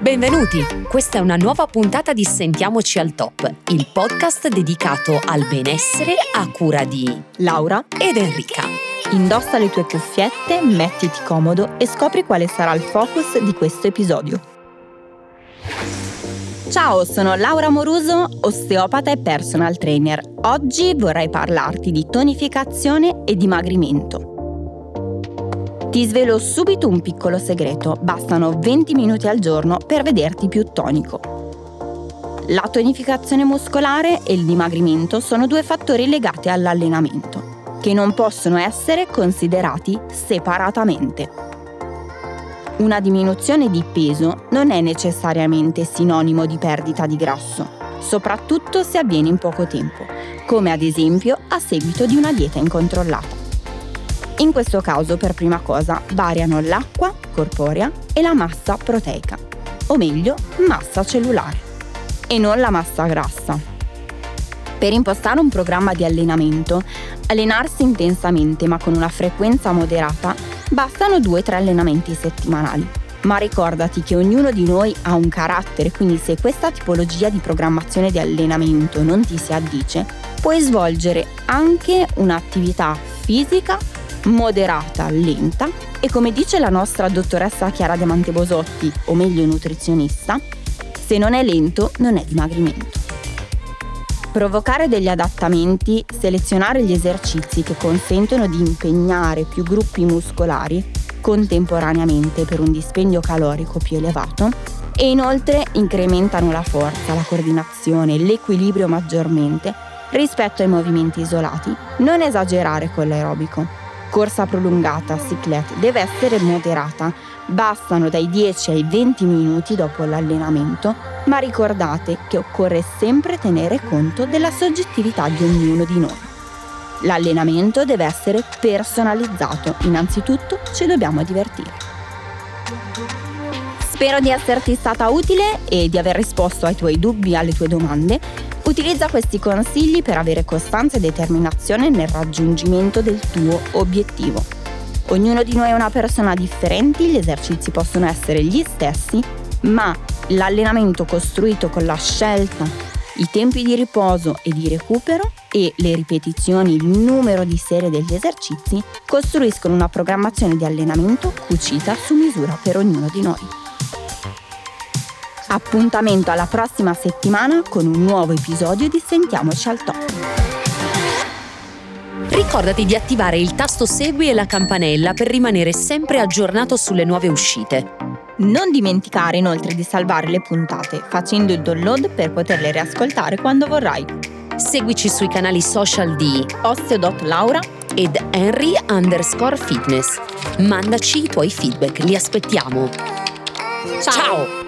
Benvenuti! Questa è una nuova puntata di Sentiamoci al Top, il podcast dedicato al benessere a cura di Laura ed Enrica. Indossa le tue cuffiette, mettiti comodo e scopri quale sarà il focus di questo episodio. Ciao, sono Laura Moruso, osteopata e personal trainer. Oggi vorrei parlarti di tonificazione e dimagrimento. Ti svelo subito un piccolo segreto, bastano 20 minuti al giorno per vederti più tonico. La tonificazione muscolare e il dimagrimento sono due fattori legati all'allenamento, che non possono essere considerati separatamente. Una diminuzione di peso non è necessariamente sinonimo di perdita di grasso, soprattutto se avviene in poco tempo, come ad esempio a seguito di una dieta incontrollata. In questo caso, per prima cosa, variano l'acqua corporea e la massa proteica, o meglio, massa cellulare, e non la massa grassa. Per impostare un programma di allenamento, allenarsi intensamente ma con una frequenza moderata, bastano 2-3 allenamenti settimanali. Ma ricordati che ognuno di noi ha un carattere, quindi se questa tipologia di programmazione di allenamento non ti si addice, puoi svolgere anche un'attività fisica moderata, lenta e come dice la nostra dottoressa Chiara Diamante Bosotti, o meglio nutrizionista, se non è lento non è dimagrimento. Provocare degli adattamenti, selezionare gli esercizi che consentono di impegnare più gruppi muscolari contemporaneamente per un dispendio calorico più elevato e inoltre incrementano la forza, la coordinazione, l'equilibrio maggiormente rispetto ai movimenti isolati. Non esagerare con l'aerobico corsa prolungata, cyclette, deve essere moderata. Bastano dai 10 ai 20 minuti dopo l'allenamento, ma ricordate che occorre sempre tenere conto della soggettività di ognuno di noi. L'allenamento deve essere personalizzato, innanzitutto ci dobbiamo divertire. Spero di esserti stata utile e di aver risposto ai tuoi dubbi e alle tue domande. Utilizza questi consigli per avere costanza e determinazione nel raggiungimento del tuo obiettivo. Ognuno di noi è una persona differente, gli esercizi possono essere gli stessi, ma l'allenamento costruito con la scelta, i tempi di riposo e di recupero e le ripetizioni, il numero di serie degli esercizi costruiscono una programmazione di allenamento cucita su misura per ognuno di noi. Appuntamento alla prossima settimana con un nuovo episodio di Sentiamoci al top. Ricordati di attivare il tasto Segui e la campanella per rimanere sempre aggiornato sulle nuove uscite. Non dimenticare inoltre di salvare le puntate facendo il download per poterle riascoltare quando vorrai. Seguici sui canali social di osteo.laura ed Henry underscore fitness. Mandaci i tuoi feedback, li aspettiamo. Ciao! Ciao.